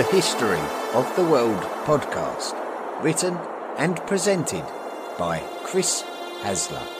the History of the World podcast, written and presented by Chris Hasler.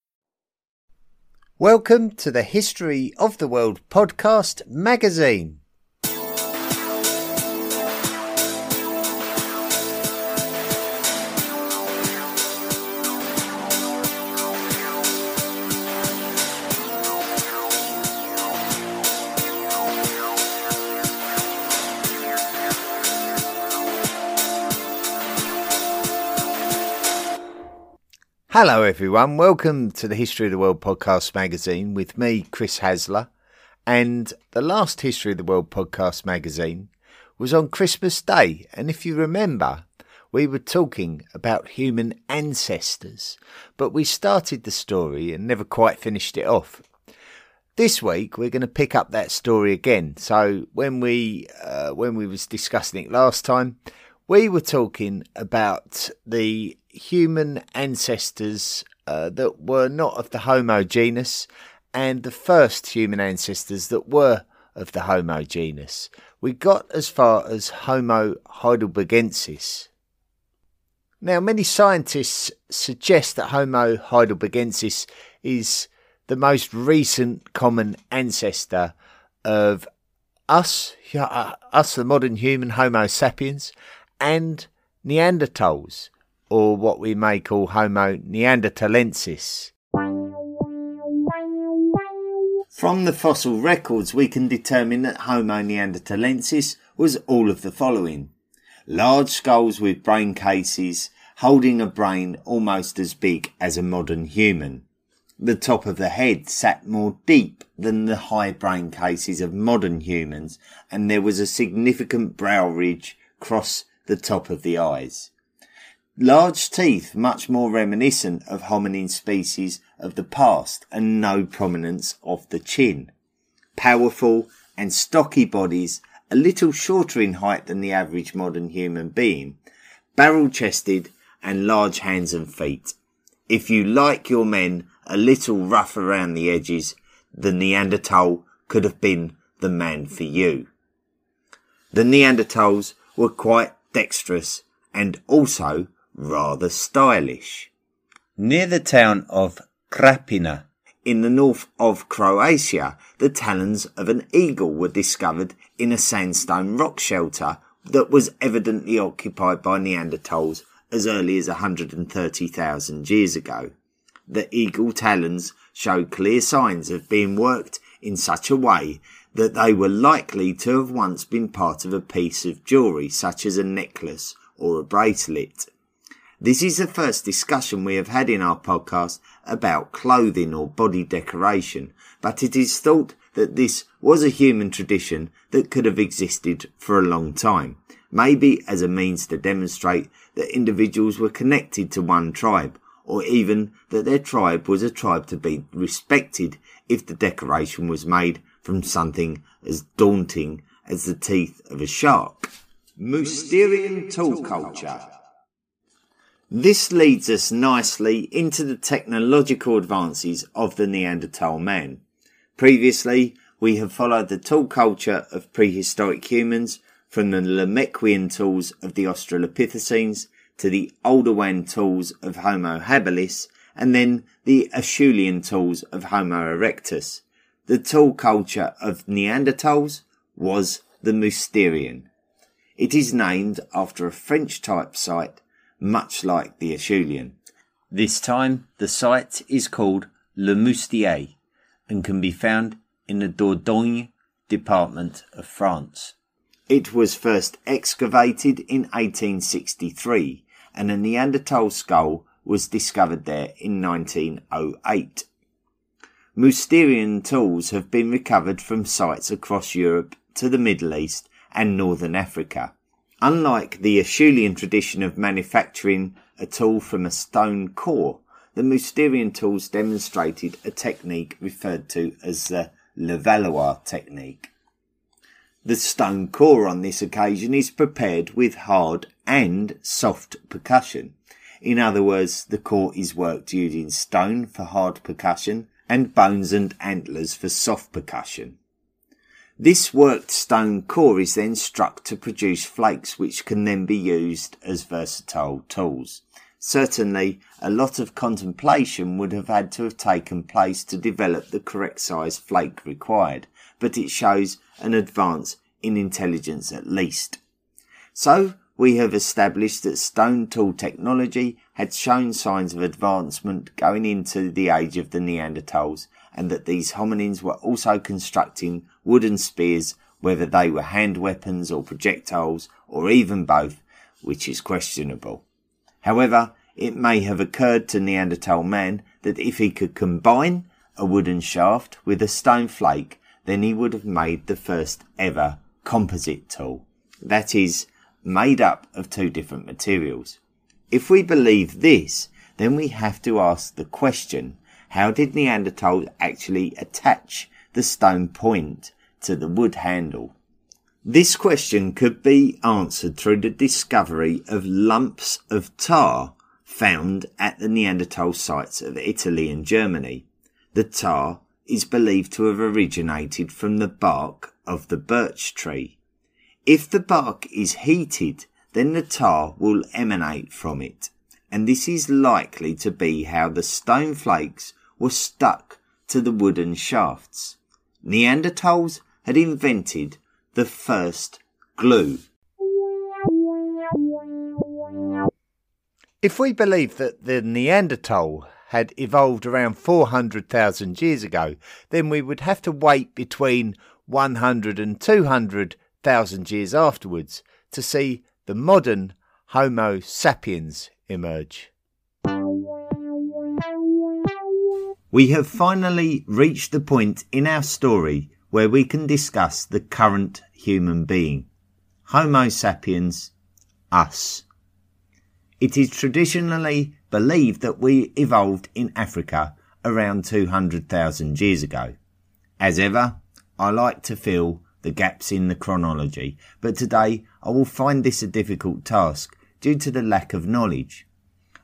Welcome to the History of the World podcast magazine. Hello, everyone. Welcome to the History of the World podcast magazine with me, Chris Hasler. And the last History of the World podcast magazine was on Christmas Day. And if you remember, we were talking about human ancestors, but we started the story and never quite finished it off. This week we're going to pick up that story again. So when we uh, when we was discussing it last time, we were talking about the human ancestors uh, that were not of the Homo genus and the first human ancestors that were of the Homo genus. We got as far as Homo heidelbergensis. Now, many scientists suggest that Homo heidelbergensis is the most recent common ancestor of us, uh, us the modern human Homo sapiens, and Neanderthals, or what we may call Homo neanderthalensis. From the fossil records, we can determine that Homo neanderthalensis was all of the following large skulls with brain cases holding a brain almost as big as a modern human. The top of the head sat more deep than the high brain cases of modern humans, and there was a significant brow ridge across the top of the eyes. Large teeth, much more reminiscent of hominin species of the past, and no prominence of the chin. Powerful and stocky bodies, a little shorter in height than the average modern human being, barrel chested, and large hands and feet. If you like your men a little rough around the edges, the Neanderthal could have been the man for you. The Neanderthals were quite dexterous and also rather stylish. Near the town of Krapina, in the north of Croatia, the talons of an eagle were discovered in a sandstone rock shelter that was evidently occupied by Neanderthals as early as 130,000 years ago. The eagle talons show clear signs of being worked in such a way that they were likely to have once been part of a piece of jewellery such as a necklace or a bracelet. This is the first discussion we have had in our podcast about clothing or body decoration, but it is thought that this was a human tradition that could have existed for a long time, maybe as a means to demonstrate that individuals were connected to one tribe, or even that their tribe was a tribe to be respected if the decoration was made from something as daunting as the teeth of a shark. Mousterian tool culture. This leads us nicely into the technological advances of the Neanderthal man. Previously, we have followed the tool culture of prehistoric humans from the Lomekwian tools of the Australopithecines to the Oldowan tools of Homo habilis and then the Acheulean tools of Homo erectus. The tool culture of Neanderthals was the Mousterian. It is named after a French type site much like the Acheulean. This time, the site is called Le Moustier and can be found in the Dordogne department of France. It was first excavated in 1863 and a Neanderthal skull was discovered there in 1908. Mousterian tools have been recovered from sites across Europe to the Middle East and Northern Africa. Unlike the Acheulean tradition of manufacturing a tool from a stone core, the Mousterian tools demonstrated a technique referred to as the Levallois technique. The stone core on this occasion is prepared with hard and soft percussion. In other words, the core is worked using stone for hard percussion and bones and antlers for soft percussion. This worked stone core is then struck to produce flakes which can then be used as versatile tools. Certainly, a lot of contemplation would have had to have taken place to develop the correct size flake required, but it shows an advance in intelligence at least. So, we have established that stone tool technology had shown signs of advancement going into the age of the Neanderthals and that these hominins were also constructing wooden spears, whether they were hand weapons or projectiles or even both, which is questionable. However, it may have occurred to Neanderthal man that if he could combine a wooden shaft with a stone flake, then he would have made the first ever composite tool. That is, made up of two different materials. If we believe this, then we have to ask the question, how did Neanderthals actually attach the stone point to the wood handle? This question could be answered through the discovery of lumps of tar found at the Neanderthal sites of Italy and Germany. The tar is believed to have originated from the bark of the birch tree. If the bark is heated, then the tar will emanate from it, and this is likely to be how the stone flakes were stuck to the wooden shafts. Neanderthals had invented the first glue. If we believe that the Neanderthal had evolved around 400,000 years ago, then we would have to wait between 100 and 200,000 years afterwards to see the modern Homo sapiens emerge. We have finally reached the point in our story where we can discuss the current human being. Homo sapiens, us. It is traditionally believed that we evolved in Africa around 200,000 years ago. As ever, I like to fill the gaps in the chronology, but today I will find this a difficult task due to the lack of knowledge.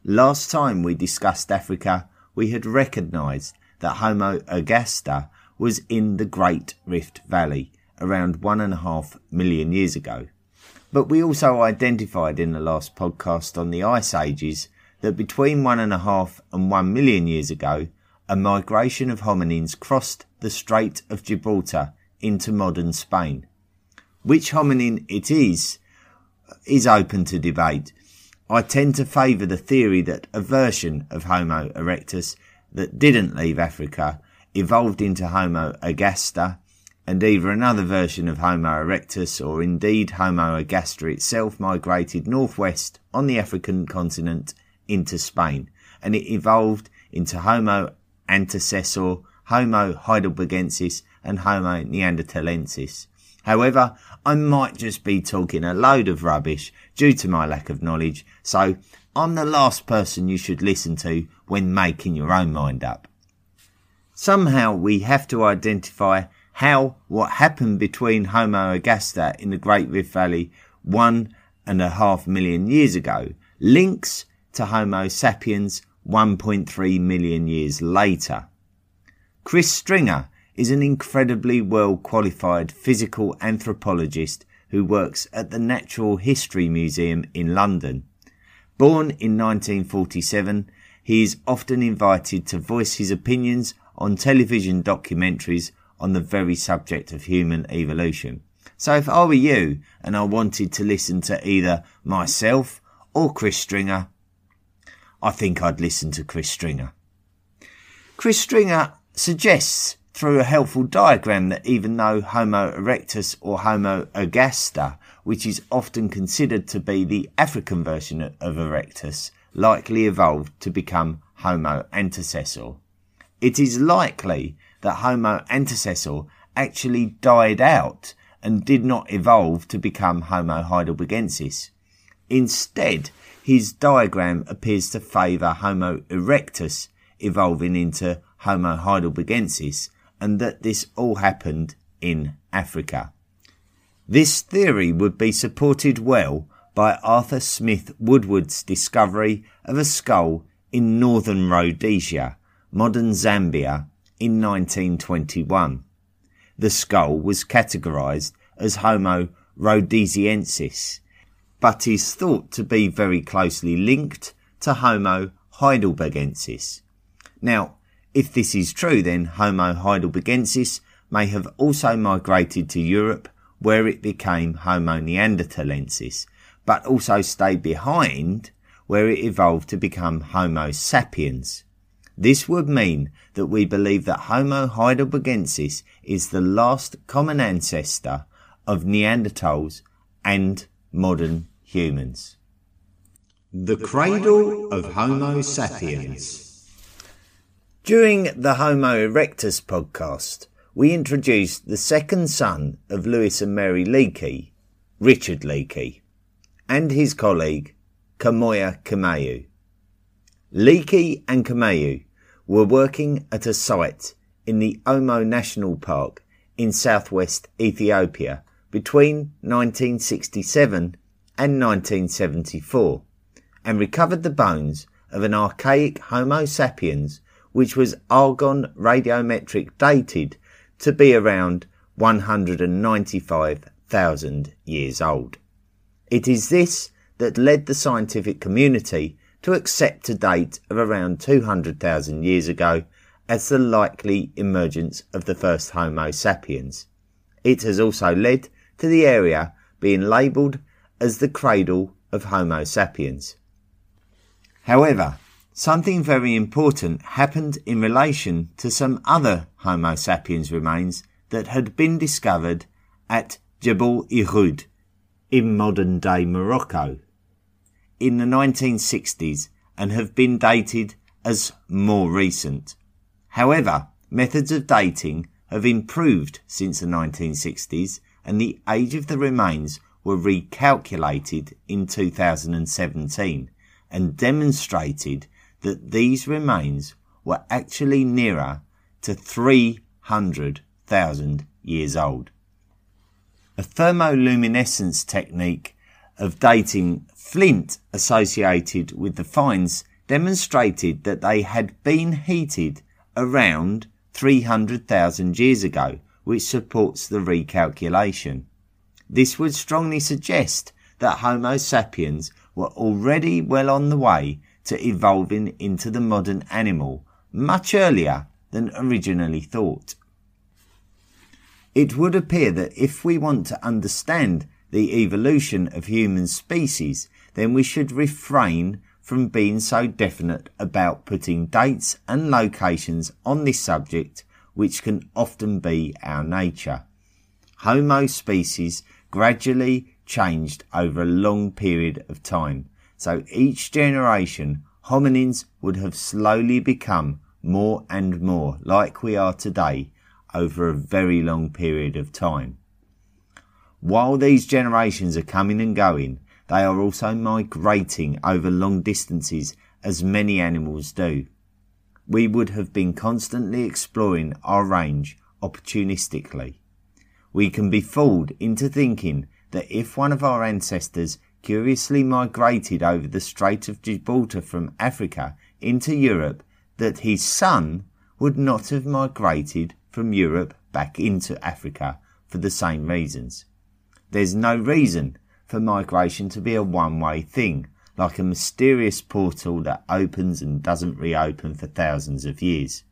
Last time we discussed Africa, we had recognized that Homo ergaster was in the Great Rift Valley around one and a half million years ago. But we also identified in the last podcast on the Ice Ages that between one and a half and one million years ago, a migration of hominins crossed the Strait of Gibraltar into modern Spain. Which hominin it is is open to debate. I tend to favour the theory that a version of Homo erectus that didn't leave Africa evolved into Homo ergaster and either another version of Homo erectus or indeed Homo ergaster itself migrated northwest on the African continent into Spain and it evolved into Homo antecessor, Homo heidelbergensis, and Homo neanderthalensis. However, I might just be talking a load of rubbish due to my lack of knowledge, so I'm the last person you should listen to when making your own mind up. Somehow we have to identify how what happened between Homo ergaster in the Great Rift Valley one and a half million years ago links to Homo sapiens 1.3 million years later. Chris Stringer is an incredibly well qualified physical anthropologist who works at the Natural History Museum in London. Born in 1947, he is often invited to voice his opinions on television documentaries on the very subject of human evolution. So if I were you and I wanted to listen to either myself or Chris Stringer, I think I'd listen to Chris Stringer. Chris Stringer suggests through a helpful diagram that even though Homo erectus or Homo ergaster, which is often considered to be the African version of erectus, likely evolved to become Homo antecessor. It is likely that Homo antecessor actually died out and did not evolve to become Homo heidelbergensis. Instead, his diagram appears to favour Homo erectus evolving into Homo heidelbergensis and that this all happened in Africa. This theory would be supported well by Arthur Smith Woodward's discovery of a skull in northern Rhodesia, modern Zambia, in 1921. The skull was categorized as Homo rhodesiensis, but is thought to be very closely linked to Homo heidelbergensis. Now, if this is true, then Homo heidelbergensis may have also migrated to Europe where it became Homo neanderthalensis, but also stayed behind where it evolved to become Homo sapiens. This would mean that we believe that Homo heidelbergensis is the last common ancestor of Neanderthals and modern humans. The cradle of Homo sapiens. During the Homo erectus podcast, we introduced the second son of Lewis and Mary Leakey, Richard Leakey, and his colleague, Kamoya Kimeu. Leakey and Kimeu were working at a site in the Omo National Park in southwest Ethiopia between 1967 and 1974 and recovered the bones of an archaic Homo sapiens which was argon radiometric dated to be around 195,000 years old. It is this that led the scientific community to accept a date of around 200,000 years ago as the likely emergence of the first Homo sapiens. It has also led to the area being labelled as the cradle of Homo sapiens. However, Something very important happened in relation to some other Homo sapiens remains that had been discovered at Jebel Irhoud in modern day Morocco in the 1960s and have been dated as more recent. However, methods of dating have improved since the 1960s and the age of the remains were recalculated in 2017 and demonstrated that these remains were actually nearer to 300,000 years old. A thermoluminescence technique of dating flint associated with the finds demonstrated that they had been heated around 300,000 years ago, which supports the recalculation. This would strongly suggest that Homo sapiens were already well on the way to evolving into the modern animal much earlier than originally thought. It would appear that if we want to understand the evolution of human species, then we should refrain from being so definite about putting dates and locations on this subject, which can often be our nature. Homo species gradually changed over a long period of time, so each generation, hominins would have slowly become more and more like we are today over a very long period of time. While these generations are coming and going, they are also migrating over long distances as many animals do. We would have been constantly exploring our range opportunistically. We can be fooled into thinking that if one of our ancestors curiously migrated over the Strait of Gibraltar from Africa into Europe that his son would not have migrated from Europe back into Africa for the same reasons. There's no reason for migration to be a one way thing, like a mysterious portal that opens and doesn't reopen for thousands of years.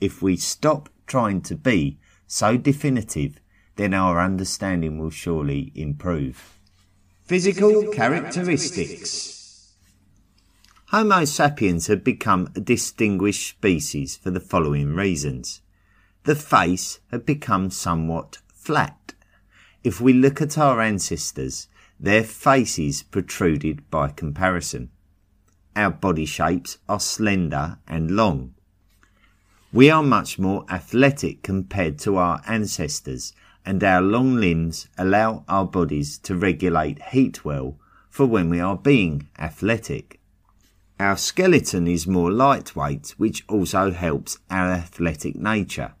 If we stop trying to be so definitive, then our understanding will surely improve. Physical characteristics. Homo sapiens had become a distinguished species for the following reasons. The face had become somewhat flat. If we look at our ancestors, their faces protruded by comparison. Our body shapes are slender and long. We are much more athletic compared to our ancestors, and our long limbs allow our bodies to regulate heat well for when we are being athletic. Our skeleton is more lightweight, which also helps our athletic nature.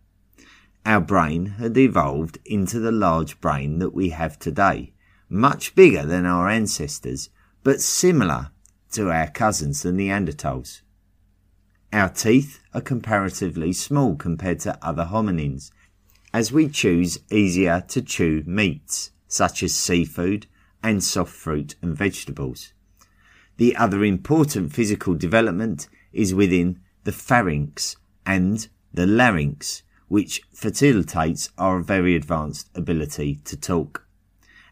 Our brain had evolved into the large brain that we have today, much bigger than our ancestors, but similar to our cousins, the Neanderthals. Our teeth are comparatively small compared to other hominins, as we choose easier to chew meats, such as seafood and soft fruit and vegetables. The other important physical development is within the pharynx and the larynx, which facilitates our very advanced ability to talk.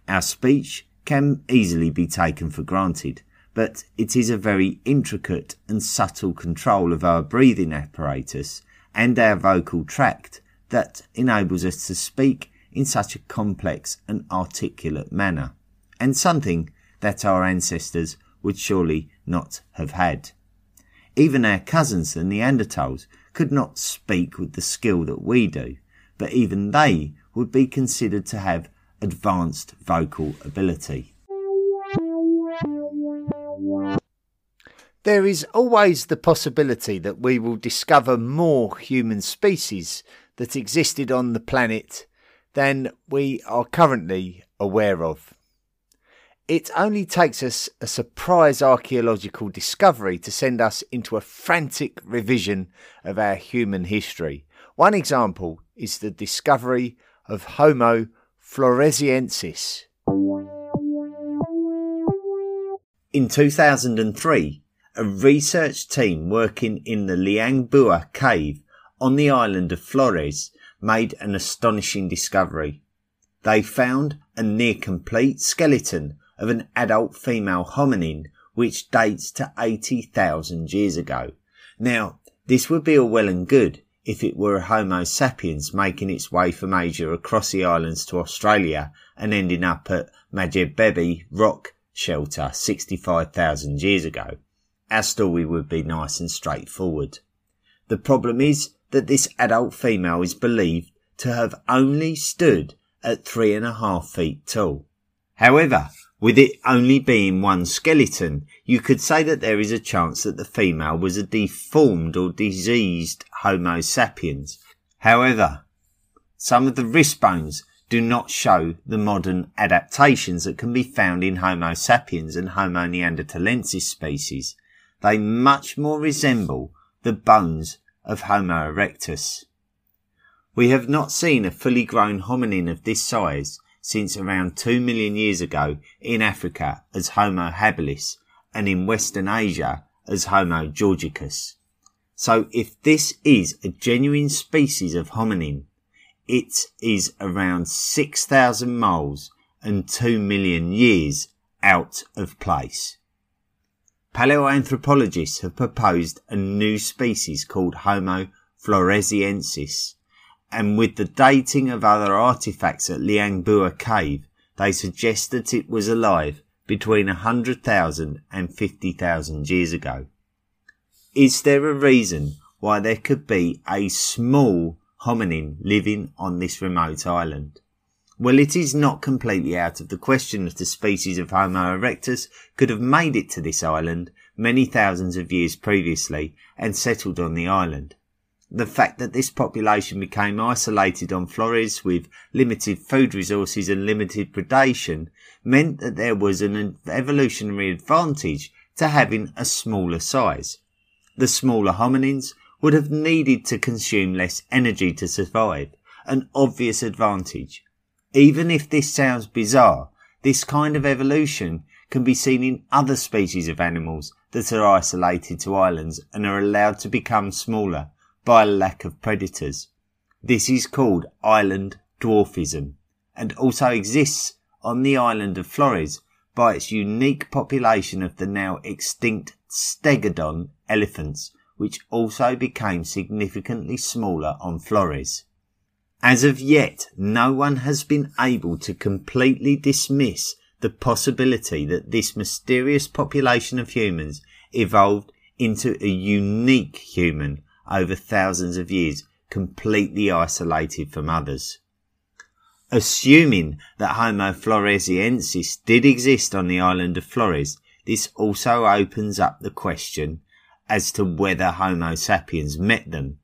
Our speech can easily be taken for granted, but it is a very intricate and subtle control of our breathing apparatus and our vocal tract that enables us to speak in such a complex and articulate manner, and something that our ancestors would surely not have had. Even our cousins, the Neanderthals, could not speak with the skill that we do, but even they would be considered to have advanced vocal ability. There is always the possibility that we will discover more human species that existed on the planet than we are currently aware of. It only takes us a surprise archaeological discovery to send us into a frantic revision of our human history. One example is the discovery of Homo floresiensis. In 2003, a research team working in the Liang Bua cave on the island of Flores made an astonishing discovery. They found a near complete skeleton of an adult female hominin which dates to 80,000 years ago. Now, this would be all well and good if it were a Homo sapiens making its way from Asia across the islands to Australia and ending up at Madjedbebe rock shelter 65,000 years ago our story would be nice and straightforward. The problem is that this adult female is believed to have only stood at three and a half feet tall. However, with it only being one skeleton, you could say that there is a chance that the female was a deformed or diseased Homo sapiens. However, some of the wrist bones do not show the modern adaptations that can be found in Homo sapiens and Homo neanderthalensis species they much more resemble the bones of Homo erectus. We have not seen a fully grown hominin of this size since around 2 million years ago in Africa as Homo habilis and in Western Asia as Homo georgicus. So if this is a genuine species of hominin, it is around 6,000 miles and 2 million years out of place. Paleoanthropologists have proposed a new species called Homo floresiensis, and with the dating of other artifacts at Liang Bua Cave, they suggest that it was alive between 100,000 and 50,000 years ago. Is there a reason why there could be a small hominin living on this remote island? Well, it is not completely out of the question that a species of Homo erectus could have made it to this island many thousands of years previously and settled on the island. The fact that this population became isolated on Flores with limited food resources and limited predation meant that there was an evolutionary advantage to having a smaller size. The smaller hominins would have needed to consume less energy to survive, an obvious advantage. Even if this sounds bizarre, this kind of evolution can be seen in other species of animals that are isolated to islands and are allowed to become smaller by a lack of predators. This is called island dwarfism and also exists on the island of Flores by its unique population of the now extinct stegodon elephants, which also became significantly smaller on Flores. As of yet, no one has been able to completely dismiss the possibility that this mysterious population of humans evolved into a unique human over thousands of years, completely isolated from others. Assuming that Homo floresiensis did exist on the island of Flores, this also opens up the question as to whether Homo sapiens met them.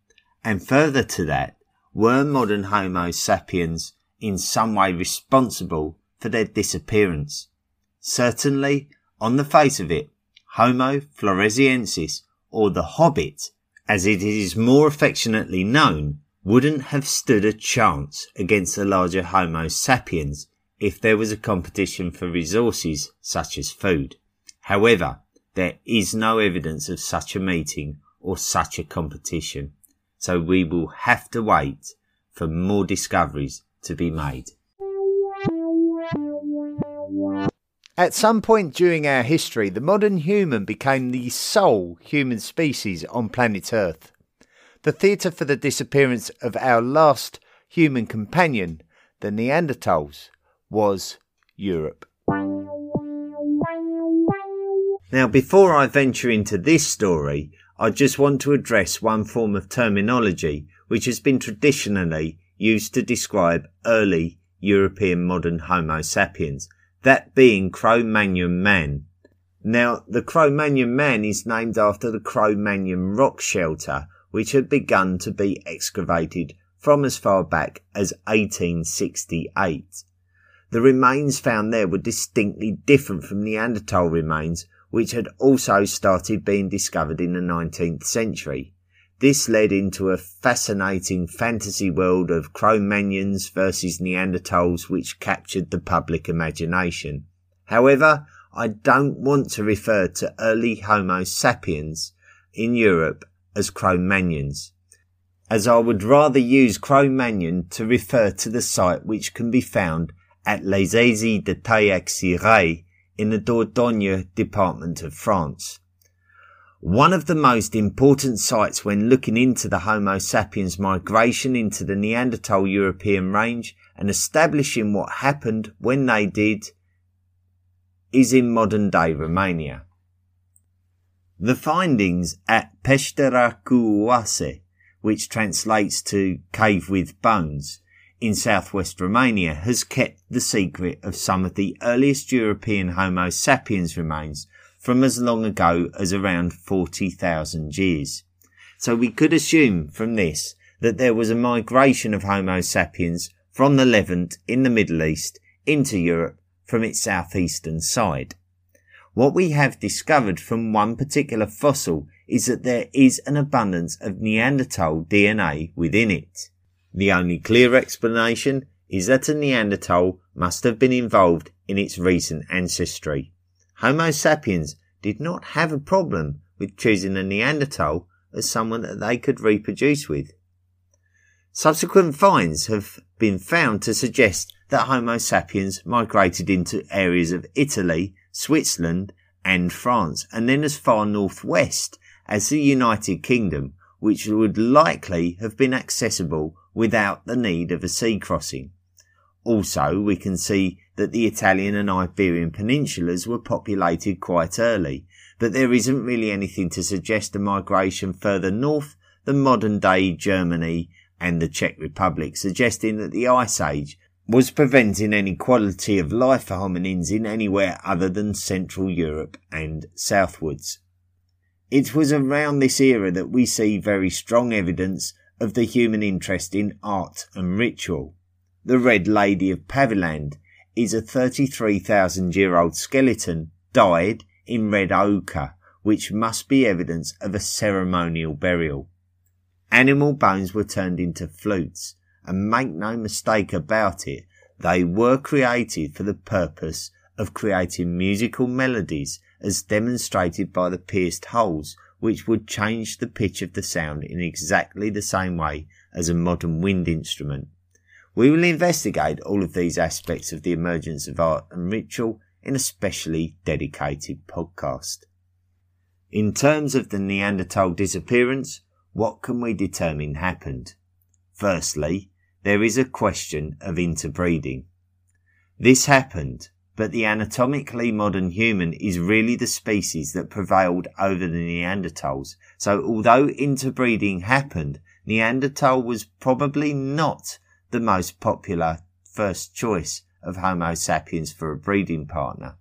And further to that, were modern Homo sapiens in some way responsible for their disappearance? Certainly, on the face of it, Homo floresiensis, or the Hobbit, as it is more affectionately known, wouldn't have stood a chance against the larger Homo sapiens if there was a competition for resources such as food. However, there is no evidence of such a meeting or such a competition, so we will have to wait for more discoveries to be made. At some point during our history, the modern human became the sole human species on planet Earth. The theatre for the disappearance of our last human companion, the Neanderthals, was Europe. Now, before I venture into this story, I just want to address one form of terminology which has been traditionally used to describe early European modern Homo sapiens, that being Cro-Magnon man. Now, the Cro-Magnon man is named after the Cro-Magnon rock shelter, which had begun to be excavated from as far back as 1868. The remains found there were distinctly different from Neanderthal remains, which had also started being discovered in the 19th century. This led into a fascinating fantasy world of Cro-Magnons versus Neanderthals which captured the public imagination. However, I don't want to refer to early Homo sapiens in Europe as Cro-Magnons, as I would rather use Cro-Magnon to refer to the site which can be found at Les Eyzies-de-Tayac-Sireuil in the Dordogne department of France. One of the most important sites when looking into the Homo sapiens migration into the Neanderthal European range and establishing what happened when they did is in modern day Romania. The findings at Peștera cu Oase, which translates to cave with bones, in southwest Romania has kept the secret of some of the earliest European Homo sapiens remains from as long ago as around 40,000 years. So we could assume from this that there was a migration of Homo sapiens from the Levant in the Middle East into Europe from its southeastern side. What we have discovered from one particular fossil is that there is an abundance of Neanderthal DNA within it. The only clear explanation is that a Neanderthal must have been involved in its recent ancestry. Homo sapiens did not have a problem with choosing a Neanderthal as someone that they could reproduce with. Subsequent finds have been found to suggest that Homo sapiens migrated into areas of Italy, Switzerland, and France, and then as far northwest as the United Kingdom, which would likely have been accessible without the need of a sea crossing. Also, we can see that the Italian and Iberian peninsulas were populated quite early, but there isn't really anything to suggest a migration further north than modern day Germany and the Czech Republic, suggesting that the Ice Age was preventing any quality of life for hominins in anywhere other than Central Europe and southwards. It was around this era that we see very strong evidence of the human interest in art and ritual. The Red Lady of Paviland is a 33,000 year old skeleton dyed in red ochre, which must be evidence of a ceremonial burial. Animal bones were turned into flutes, and make no mistake about it, they were created for the purpose of creating musical melodies as demonstrated by the pierced holes which would change the pitch of the sound in exactly the same way as a modern wind instrument. We will investigate all of these aspects of the emergence of art and ritual in a specially dedicated podcast. In terms of the Neanderthal disappearance, what can we determine happened? Firstly, there is a question of interbreeding. This happened but the anatomically modern human is really the species that prevailed over the Neanderthals. So although interbreeding happened, Neanderthal was probably not the most popular first choice of Homo sapiens for a breeding partner.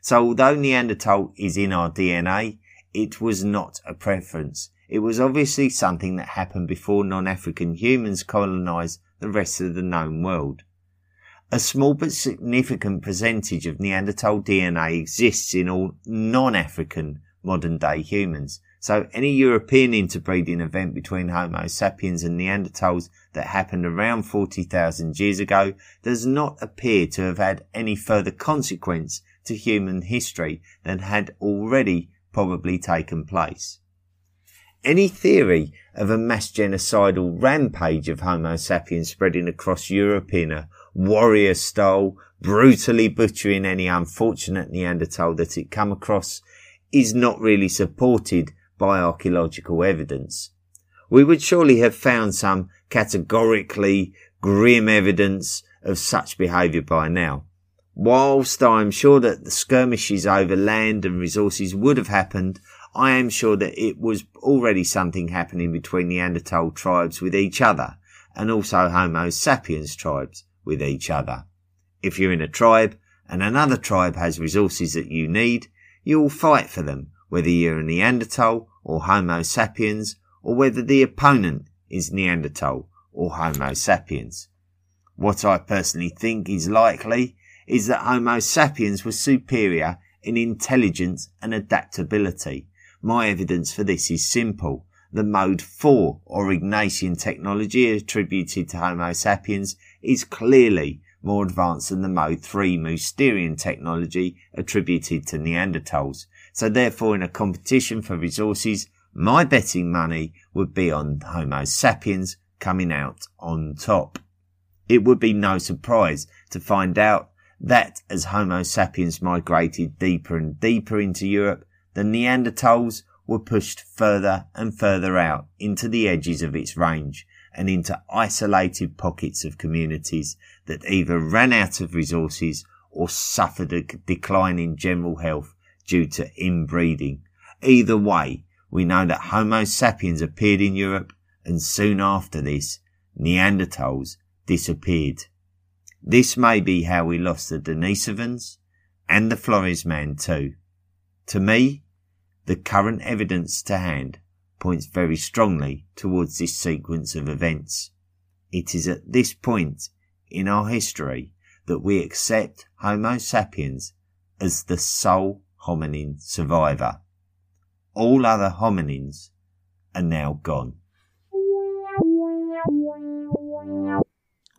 So although Neanderthal is in our DNA, it was not a preference. It was obviously something that happened before non-African humans colonized the rest of the known world. A small but significant percentage of Neanderthal DNA exists in all non-African modern day humans. So any European interbreeding event between Homo sapiens and Neanderthals that happened around 40,000 years ago does not appear to have had any further consequence to human history than had already probably taken place. Any theory of a mass genocidal rampage of Homo sapiens spreading across Europe in a warrior style, brutally butchering any unfortunate Neanderthal that it come across is not really supported by archaeological evidence. We would surely have found some categorically grim evidence of such behaviour by now. Whilst I am sure that the skirmishes over land and resources would have happened, I am sure that it was already something happening between Neanderthal tribes with each other and also Homo sapiens tribes with each other. If you're in a tribe and another tribe has resources that you need, you will fight for them, whether you're a Neanderthal or Homo sapiens, or whether the opponent is Neanderthal or Homo sapiens. What I personally think is likely is that Homo sapiens was superior in intelligence and adaptability. My evidence for this is simple. The mode 4 or Aurignacian technology attributed to Homo sapiens is clearly more advanced than the mode 3 Mousterian technology attributed to Neanderthals. So therefore in a competition for resources, my betting money would be on Homo sapiens coming out on top. It would be no surprise to find out that as Homo sapiens migrated deeper and deeper into Europe, the Neanderthals were pushed further and further out into the edges of its range and into isolated pockets of communities that either ran out of resources or suffered a decline in general health due to inbreeding. Either way, we know that Homo sapiens appeared in Europe and soon after this, Neanderthals disappeared. This may be how we lost the Denisovans and the Flores man too. To me, the current evidence to hand points very strongly towards this sequence of events. It is at this point in our history that we accept Homo sapiens as the sole hominin survivor. All other hominins are now gone.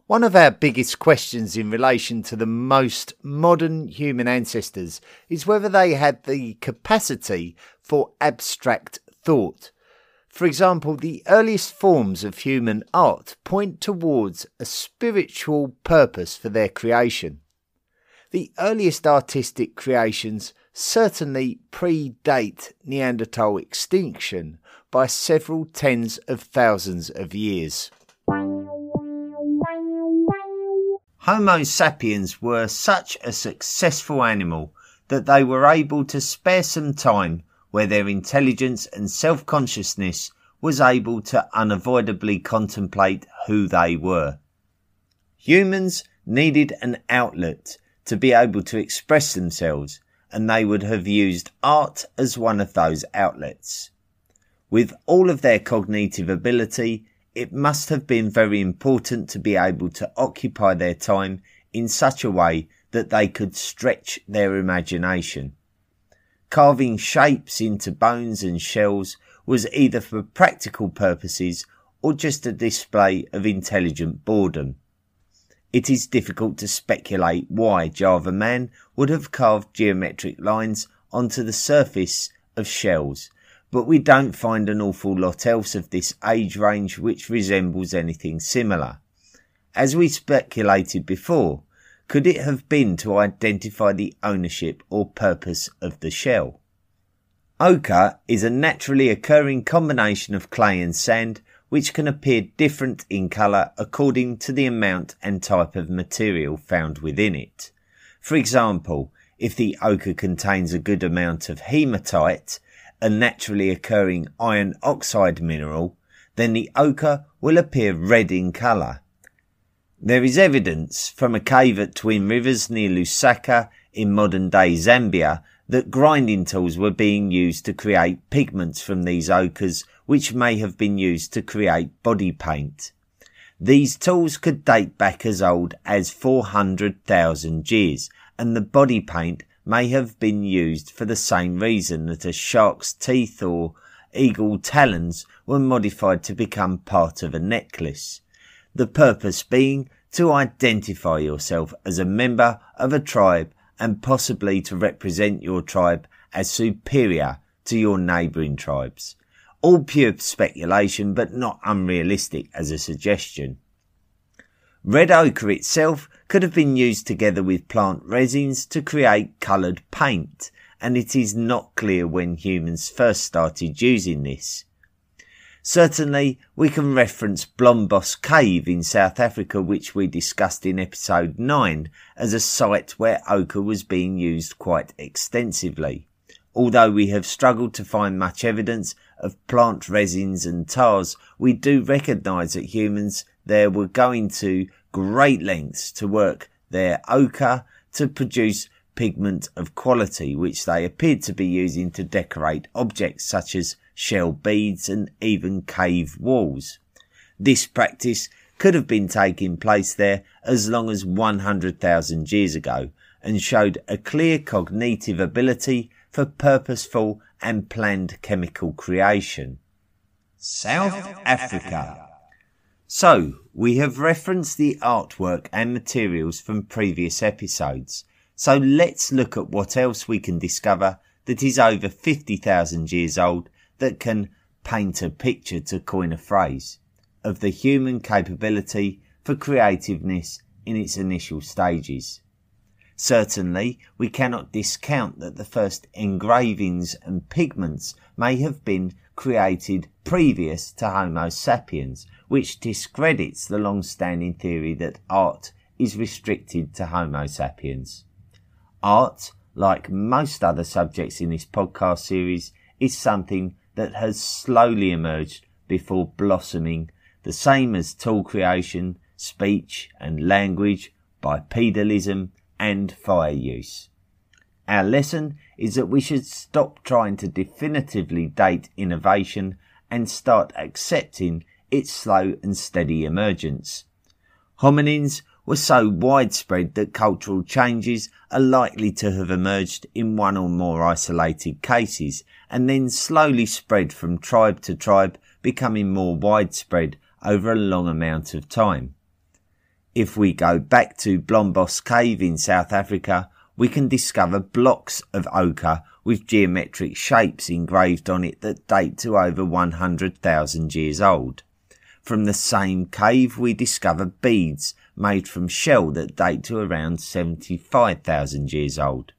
One of our biggest questions in relation to the most modern human ancestors is whether they had the capacity for abstract thought. For example, the earliest forms of human art point towards a spiritual purpose for their creation. The earliest artistic creations certainly predate Neanderthal extinction by several tens of thousands of years. Homo sapiens were such a successful animal that they were able to spare some time where their intelligence and self-consciousness was able to unavoidably contemplate who they were. Humans needed an outlet to be able to express themselves and they would have used art as one of those outlets. With all of their cognitive ability, it must have been very important to be able to occupy their time in such a way that they could stretch their imagination. Carving shapes into bones and shells was either for practical purposes or just a display of intelligent boredom. It is difficult to speculate why Java Man would have carved geometric lines onto the surface of shells, but we don't find an awful lot else of this age range which resembles anything similar. As we speculated before, could it have been to identify the ownership or purpose of the shell? Ochre is a naturally occurring combination of clay and sand which can appear different in colour according to the amount and type of material found within it. For example, if the ochre contains a good amount of hematite, a naturally occurring iron oxide mineral, then the ochre will appear red in colour. There is evidence from a cave at Twin Rivers near Lusaka in modern day Zambia that grinding tools were being used to create pigments from these ochres which may have been used to create body paint. These tools could date back as old as 400,000 years and the body paint may have been used for the same reason that a shark's teeth or eagle talons were modified to become part of a necklace. The purpose being to identify yourself as a member of a tribe and possibly to represent your tribe as superior to your neighbouring tribes. All pure speculation, but not unrealistic as a suggestion. Red ochre itself could have been used together with plant resins to create coloured paint, and it is not clear when humans first started using this. Certainly, we can reference Blombos Cave in South Africa, which we discussed in episode 9, as a site where ochre was being used quite extensively. Although we have struggled to find much evidence of plant resins and tars, we do recognise that humans there were going to great lengths to work their ochre to produce pigment of quality, which they appeared to be using to decorate objects such as shell beads and even cave walls. This practice could have been taking place there as long as 100,000 years ago and showed a clear cognitive ability for purposeful and planned chemical creation. South Africa. So, we have referenced the artwork and materials from previous episodes. So let's look at what else we can discover that is over 50,000 years old that can paint a picture to coin a phrase of the human capability for creativeness in its initial stages. Certainly, we cannot discount that the first engravings and pigments may have been created previous to Homo sapiens, which discredits the long standing theory that art is restricted to Homo sapiens. Art, like most other subjects in this podcast series, is something that has slowly emerged before blossoming, the same as tool creation, speech and language, bipedalism, and fire use. Our lesson is that we should stop trying to definitively date innovation and start accepting its slow and steady emergence. Hominins were so widespread that cultural changes are likely to have emerged in one or more isolated cases and then slowly spread from tribe to tribe, becoming more widespread over a long amount of time. If we go back to Blombos Cave in South Africa, we can discover blocks of ochre with geometric shapes engraved on it that date to over 100,000 years old. From the same cave, we discover beads made from shell that date to around 75,000 years old.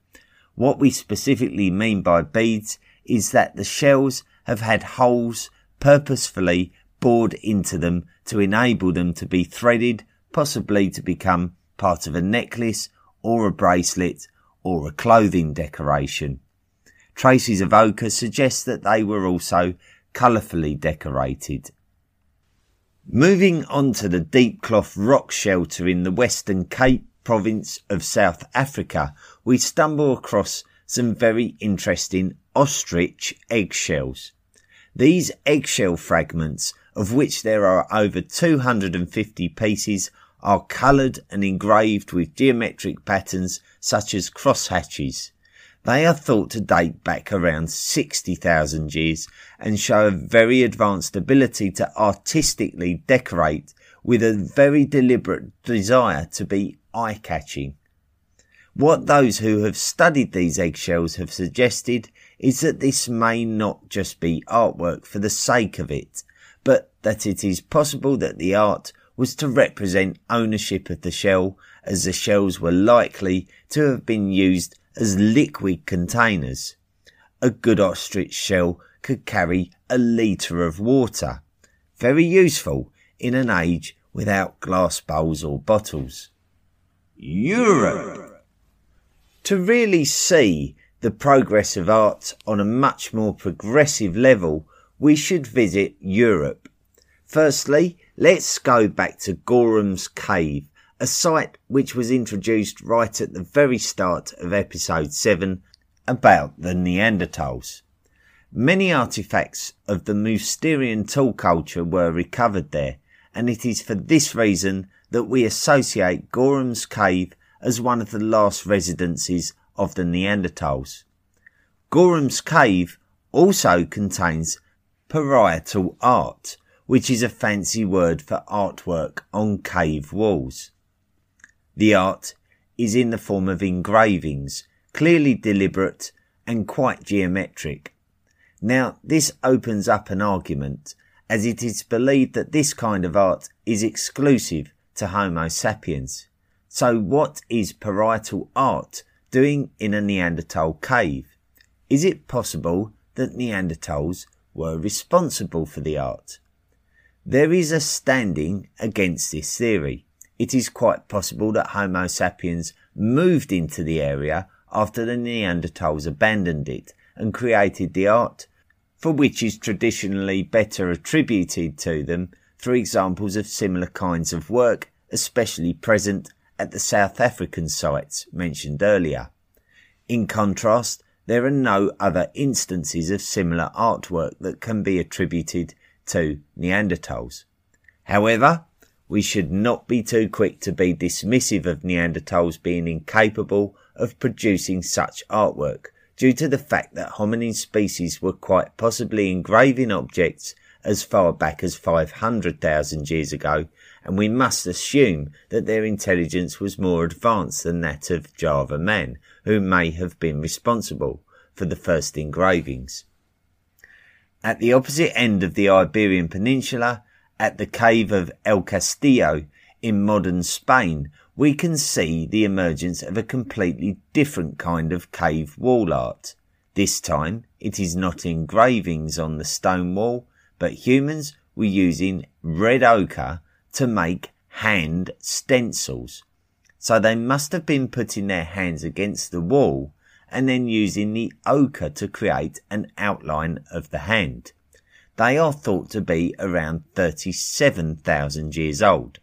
What we specifically mean by beads is that the shells have had holes purposefully bored into them to enable them to be threaded, possibly to become part of a necklace or a bracelet or a clothing decoration. Traces of ochre suggest that they were also colourfully decorated. Moving on to the Diepkloof rock shelter in the Western Cape province of South Africa, we stumble across some very interesting ostrich eggshells. These eggshell fragments, of which there are over 250 pieces, are coloured and engraved with geometric patterns such as crosshatches. They are thought to date back around 60,000 years and show a very advanced ability to artistically decorate with a very deliberate desire to be eye catching. What those who have studied these eggshells have suggested is that this may not just be artwork for the sake of it, but that it is possible that the art was to represent ownership of the shell as the shells were likely to have been used as liquid containers. A good ostrich shell could carry a litre of water. Very useful in an age without glass bowls or bottles. Europe! To really see the progress of art on a much more progressive level, we should visit Europe. Firstly, let's go back to Gorham's Cave, a site which was introduced right at the very start of episode 7 about the Neanderthals. Many artifacts of the Mousterian tool culture were recovered there, and it is for this reason that we associate Gorham's Cave as one of the last residences of the Neanderthals. Gorham's Cave also contains parietal art, which is a fancy word for artwork on cave walls. The art is in the form of engravings, clearly deliberate and quite geometric. Now, this opens up an argument, as it is believed that this kind of art is exclusive to Homo sapiens. So, what is parietal art doing in a Neanderthal cave? Is it possible that Neanderthals were responsible for the art? There is a standing against this theory. It is quite possible that Homo sapiens moved into the area after the Neanderthals abandoned it and created the art, for which is traditionally better attributed to them through examples of similar kinds of work, especially present at the South African sites mentioned earlier. In contrast, there are no other instances of similar artwork that can be attributed to Neanderthals. However, we should not be too quick to be dismissive of Neanderthals being incapable of producing such artwork due to the fact that hominin species were quite possibly engraving objects as far back as 500,000 years ago, and we must assume that their intelligence was more advanced than that of Java man, who may have been responsible for the first engravings. At the opposite end of the Iberian Peninsula, at the cave of El Castillo in modern Spain, we can see the emergence of a completely different kind of cave wall art. This time, it is not engravings on the stone wall, but humans were using red ochre to make hand stencils. So they must have been putting their hands against the wall and then using the ochre to create an outline of the hand. They are thought to be around 37,000 years old.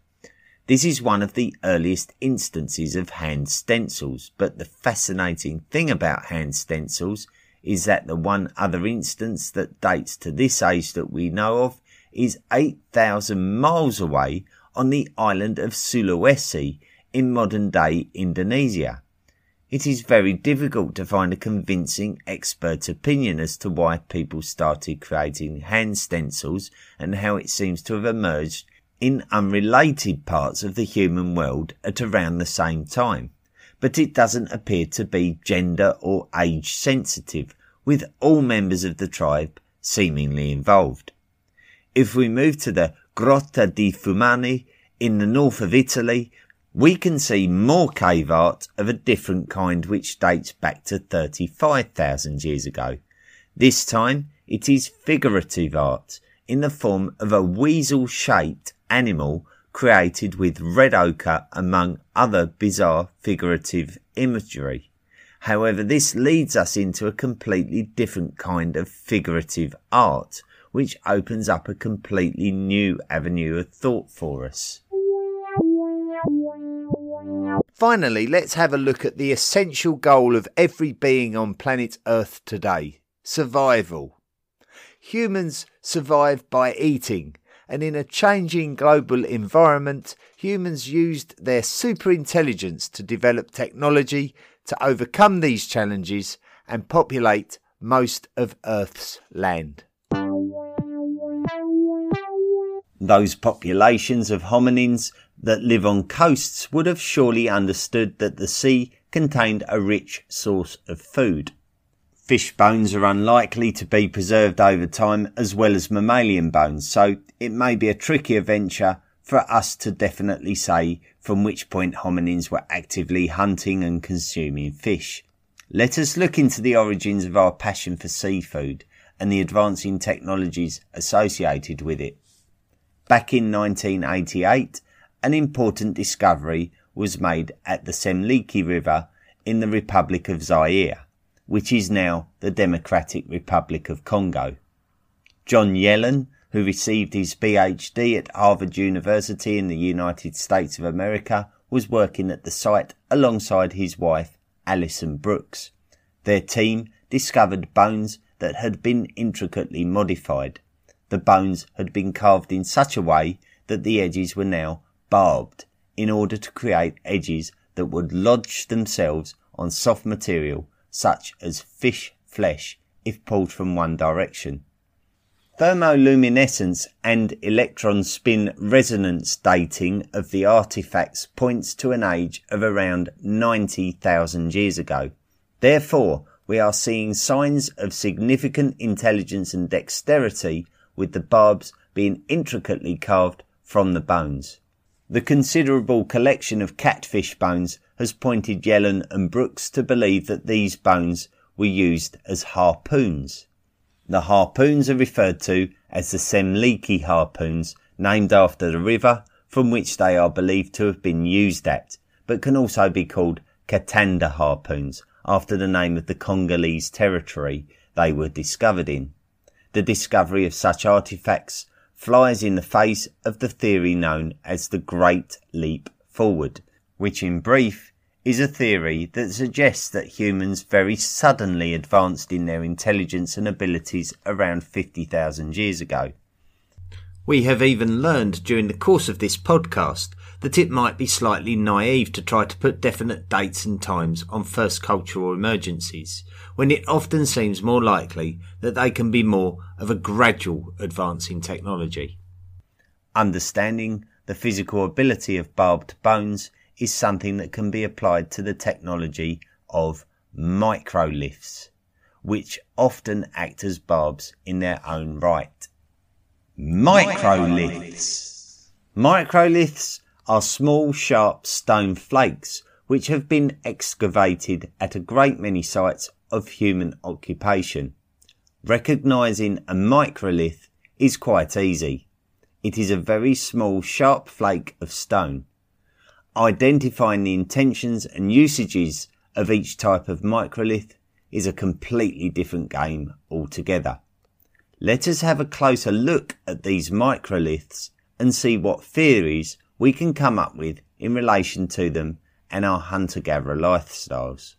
This is one of the earliest instances of hand stencils, but the fascinating thing about hand stencils is that the one other instance that dates to this age that we know of is 8,000 miles away on the island of Sulawesi in modern day Indonesia. It is very difficult to find a convincing expert opinion as to why people started creating hand stencils and how it seems to have emerged in unrelated parts of the human world at around the same time. But it doesn't appear to be gender or age sensitive, with all members of the tribe seemingly involved. If we move to the Grotta di Fumane in the north of Italy, we can see more cave art of a different kind which dates back to 35,000 years ago. This time it is figurative art in the form of a weasel shaped animal created with red ochre among other bizarre figurative imagery. However, this leads us into a completely different kind of figurative art, which opens up a completely new avenue of thought for us. Finally, let's have a look at the essential goal of every being on planet Earth today survival. Humans survive by eating, and in a changing global environment, humans used their superintelligence to develop technology to overcome these challenges and populate most of Earth's land. Those populations of hominins that live on coasts would have surely understood that the sea contained a rich source of food. Fish bones are unlikely to be preserved over time as well as mammalian bones, so it may be a trickier venture for us to definitely say from which point hominins were actively hunting and consuming fish. Let us look into the origins of our passion for seafood and the advancing technologies associated with it. Back in 1988, an important discovery was made at the Semliki River in the Republic of Zaire, which is now the Democratic Republic of Congo. John Yellen, who received his PhD at Harvard University in the United States of America, was working at the site alongside his wife, Alison Brooks. Their team discovered bones that had been intricately modified. The bones had been carved in such a way that the edges were now barbed in order to create edges that would lodge themselves on soft material such as fish flesh if pulled from one direction. Thermoluminescence and electron spin resonance dating of the artifacts points to an age of around 90,000 years ago. Therefore, we are seeing signs of significant intelligence and dexterity with the barbs being intricately carved from the bones. The considerable collection of catfish bones has pointed Yellen and Brooks to believe that these bones were used as harpoons. The harpoons are referred to as the Semliki harpoons, named after the river from which they are believed to have been used at, but can also be called Katanda harpoons, after the name of the Congolese territory they were discovered in. The discovery of such artifacts flies in the face of the theory known as the Great Leap Forward, which in brief is a theory that suggests that humans very suddenly advanced in their intelligence and abilities around 50,000 years ago. We have even learned during the course of this podcast that it might be slightly naive to try to put definite dates and times on first cultural emergencies, when it often seems more likely that they can be more of a gradual advance in technology. Understanding the physical ability of barbed bones is something that can be applied to the technology of microliths, which often act as barbs in their own right. Microliths. Microliths are small, sharp stone flakes which have been excavated at a great many sites of human occupation. Recognizing a microlith is quite easy. It is a very small, sharp flake of stone identifying the intentions and usages of each type of microlith is a completely different game altogether. Let us have a closer look at these microliths and see what theories we can come up with in relation to them and our hunter-gatherer lifestyles.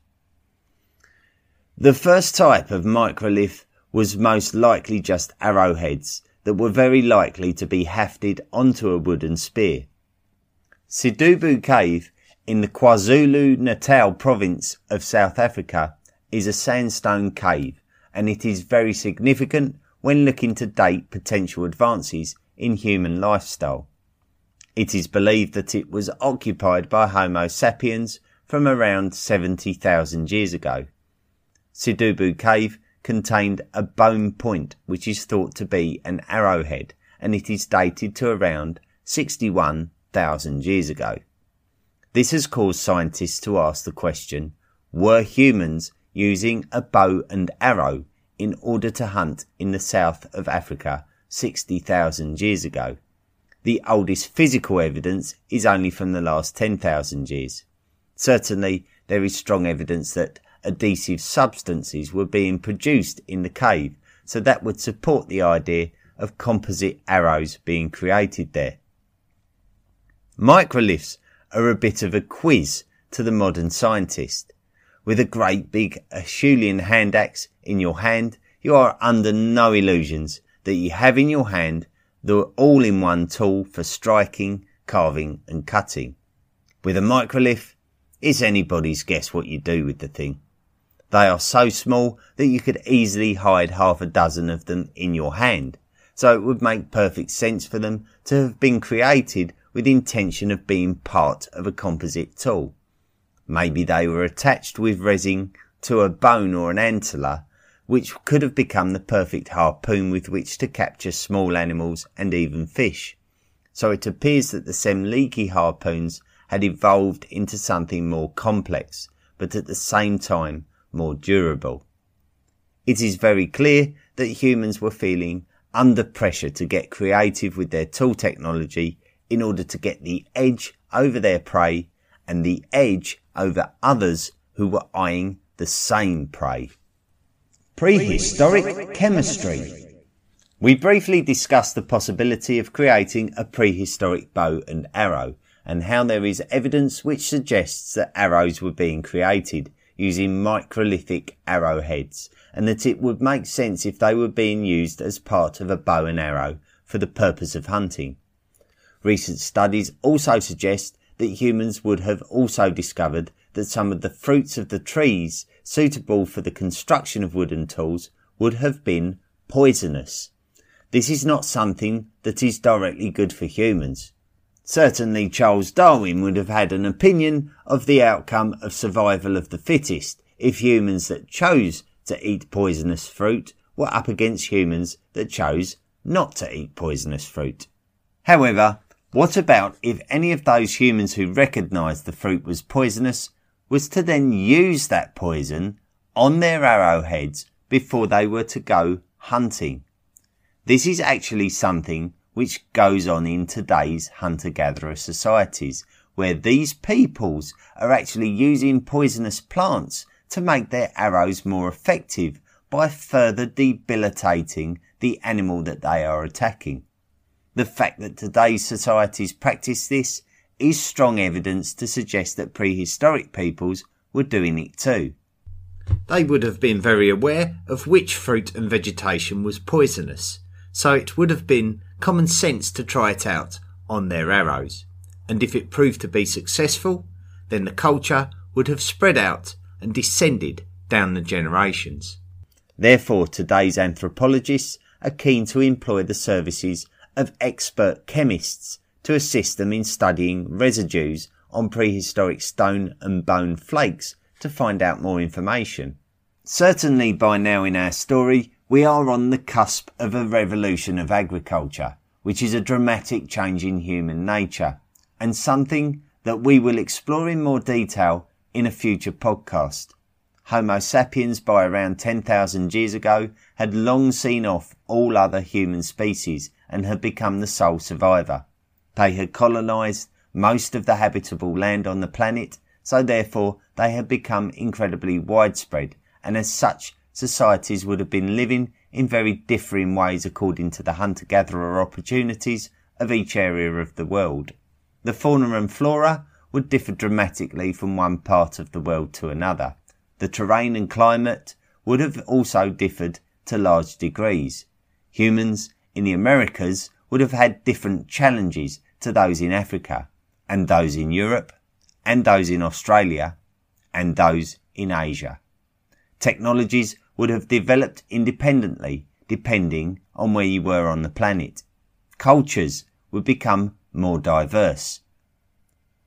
The first type of microlith was most likely just arrowheads that were very likely to be hafted onto a wooden spear. Sidubu Cave in the KwaZulu-Natal province of South Africa is a sandstone cave and it is very significant when looking to date potential advances in human lifestyle. It is believed that it was occupied by Homo sapiens from around 70,000 years ago. Sidubu Cave contained a bone point which is thought to be an arrowhead and it is dated to around 61 thousand years ago. This has caused scientists to ask the question, were humans using a bow and arrow in order to hunt in the south of Africa 60,000 years ago? The oldest physical evidence is only from the last 10,000 years. Certainly, there is strong evidence that adhesive substances were being produced in the cave, so that would support the idea of composite arrows being created there. Microliths are a bit of a quiz to the modern scientist. With a great big Acheulean hand axe in your hand, you are under no illusions that you have in your hand the all-in-one tool for striking, carving and cutting. With a microlith, it's anybody's guess what you do with the thing. They are so small that you could easily hide half a dozen of them in your hand, so it would make perfect sense for them to have been created with intention of being part of a composite tool. Maybe they were attached with resin to a bone or an antler, which could have become the perfect harpoon with which to capture small animals and even fish. So it appears that the Semliki harpoons had evolved into something more complex, but at the same time more durable. It is very clear that humans were feeling under pressure to get creative with their tool technology in order to get the edge over their prey and the edge over others who who were eyeing the same prey. Prehistoric chemistry. We briefly discussed the possibility of creating a prehistoric bow and arrow and how there is evidence which suggests that arrows were being created using microlithic arrowheads and that it would make sense if they were being used as part of a bow and arrow for the purpose of hunting. Recent studies also suggest that humans would have also discovered that some of the fruits of the trees suitable for the construction of wooden tools would have been poisonous. This is not something that is directly good for humans. Certainly Charles Darwin would have had an opinion of the outcome of survival of the fittest if humans that chose to eat poisonous fruit were up against humans that chose not to eat poisonous fruit. However, what about if any of those humans who recognized the fruit was poisonous was to then use that poison on their arrowheads before they were to go hunting? This is actually something which goes on in today's hunter-gatherer societies, where these peoples are actually using poisonous plants to make their arrows more effective by further debilitating the animal that they are attacking. The fact that today's societies practice this is strong evidence to suggest that prehistoric peoples were doing it too. They would have been very aware of which fruit and vegetation was poisonous so it would have been common sense to try it out on their arrows. And if it proved to be successful, then the culture would have spread out and descended down the generations. Therefore, today's anthropologists are keen to employ the services of expert chemists to assist them in studying residues on prehistoric stone and bone flakes to find out more information. Certainly by now in our story, we are on the cusp of a revolution of agriculture, which is a dramatic change in human nature, and something that we will explore in more detail in a future podcast. Homo sapiens, by around 10,000 years ago, had long seen off all other human species and had become the sole survivor. They had colonized most of the habitable land on the planet, so therefore they had become incredibly widespread, and as such societies would have been living in very differing ways according to the hunter-gatherer opportunities of each area of the world. The fauna and flora would differ dramatically from one part of the world to another. The terrain and climate would have also differed to large degrees. Humans in the Americas would have had different challenges to those in Africa, and those in Europe, and those in Australia, and those in Asia. Technologies would have developed independently depending on where you were on the planet. Cultures would become more diverse.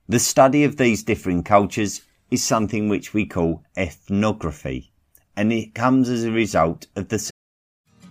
The study of these differing cultures is something which we call ethnography, and it comes as a result of the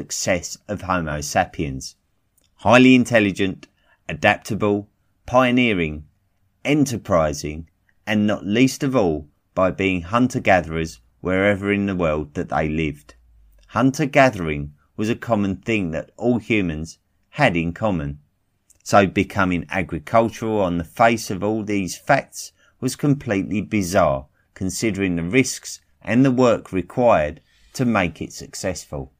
success of Homo sapiens. Highly intelligent, adaptable, pioneering, enterprising, and not least of all by being hunter gatherers wherever in the world that they lived. Hunter gathering was a common thing that all humans had in common. So becoming agricultural on the face of all these facts was completely bizarre considering the risks and the work required to make it successful.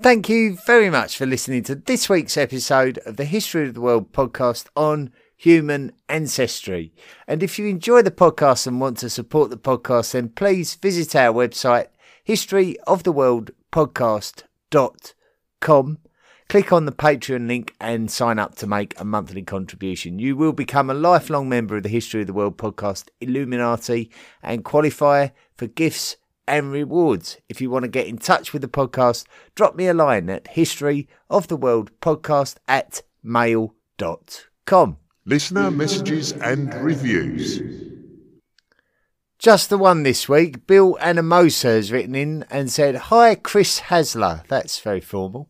Thank you very much for listening to this week's episode of the History of the World podcast on human ancestry. And if you enjoy the podcast and want to support the podcast, then please visit our website, historyoftheworldpodcast.com. Click on the Patreon link and sign up to make a monthly contribution. You will become a lifelong member of the History of the World podcast Illuminati and qualify for gifts and rewards. If you want to get in touch with the podcast, drop me a line at historyoftheworldpodcast at mail.com. Listener messages and reviews. Just the one this week. Bill Anamosa has written in and said, Hi, Chris Hasler. That's very formal.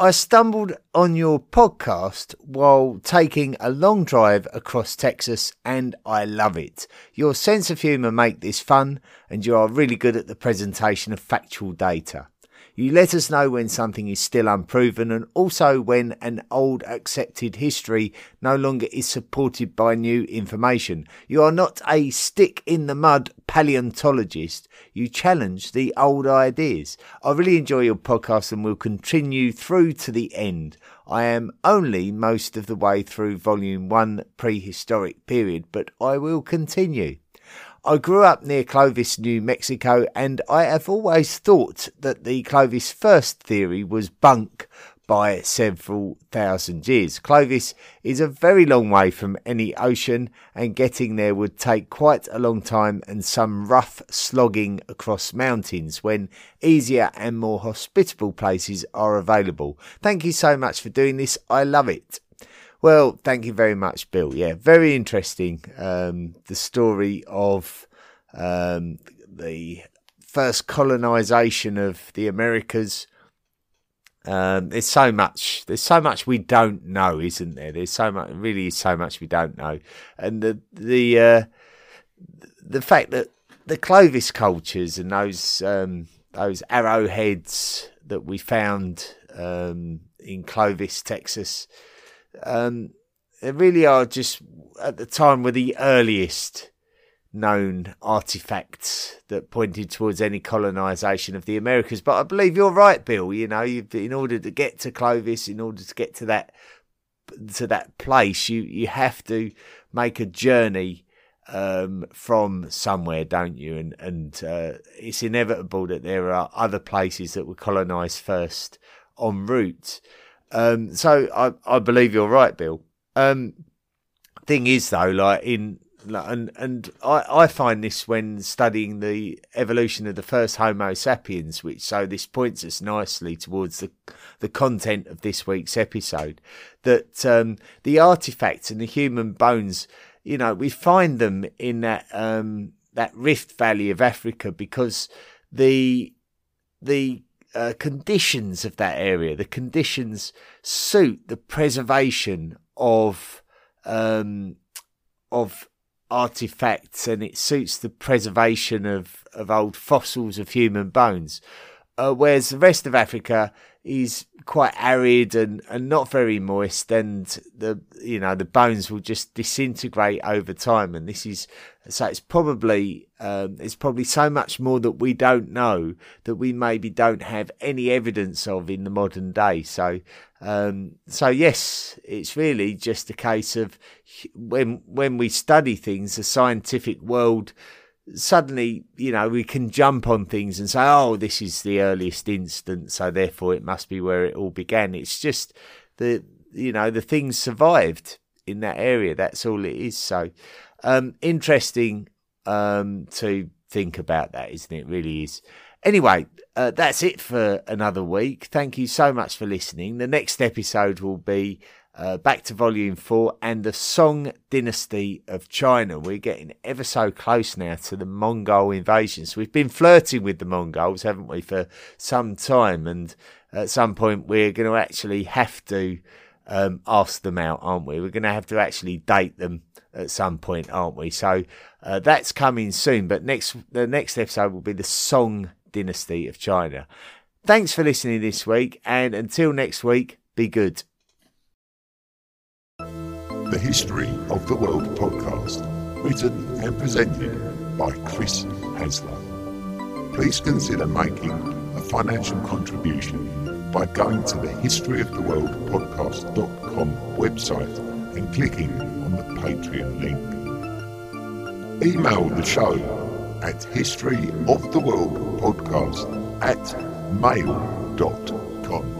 I stumbled on your podcast while taking a long drive across Texas and I love it. Your sense of humour make this fun and you are really good at the presentation of factual data. You let us know when something is still unproven and also when an old accepted history no longer is supported by new information. You are not a stick in the mud paleontologist. You challenge the old ideas. I really enjoy your podcast and will continue through to the end. I am only most of the way through volume one prehistoric period, but I will continue. I grew up near Clovis, New Mexico, and I have always thought that the Clovis first theory was bunk by several thousand years. Clovis is a very long way from any ocean, and getting there would take quite a long time and some rough slogging across mountains when easier and more hospitable places are available. Thank you so much for doing this. I love it. Well, thank you very much, Bill. Yeah, very interesting. Um, the story of um, the first colonization of the Americas. Um, there's so much. There's so much we don't know, isn't there? There's so much. Really, so much we don't know, and the the uh, the fact that the Clovis cultures and those um, those arrowheads that we found um, in Clovis, Texas um, they really are just at the time were the earliest known artifacts that pointed towards any colonization of the Americas. But I believe you're right, Bill. You know, in order to get to Clovis, in order to get to that to that place, you you have to make a journey um, from somewhere, don't you? And and uh, it's inevitable that there are other places that were colonized first en route. Um, so I, I believe you're right, Bill. Um, thing is though, like in and and I, I find this when studying the evolution of the first Homo sapiens, which so this points us nicely towards the the content of this week's episode, that um, the artifacts and the human bones, you know, we find them in that um, that Rift Valley of Africa because the the uh, conditions of that area, the conditions suit the preservation of um, of artifacts, and it suits the preservation of of old fossils of human bones. Uh, whereas the rest of Africa is quite arid and, and not very moist, and the you know the bones will just disintegrate over time. And this is so it's probably um, it's probably so much more that we don't know that we maybe don't have any evidence of in the modern day. So um, so yes, it's really just a case of when when we study things, the scientific world suddenly, you know, we can jump on things and say, oh, this is the earliest instance, so therefore it must be where it all began. It's just the, you know, the things survived in that area. That's all it is. So, um, interesting um, to think about that, isn't it? Really is. Anyway, uh, that's it for another week. Thank you so much for listening. The next episode will be uh, back to volume four and the Song Dynasty of China. We're getting ever so close now to the Mongol invasions. We've been flirting with the Mongols, haven't we, for some time? And at some point, we're going to actually have to um, ask them out, aren't we? We're going to have to actually date them at some point, aren't we? So uh, that's coming soon. But next, the next episode will be the Song Dynasty of China. Thanks for listening this week, and until next week, be good the History of the World podcast, written and presented by Chris Hasler. Please consider making a financial contribution by going to the historyoftheworldpodcast.com website and clicking on the Patreon link. Email the show at historyoftheworldpodcast at mail.com.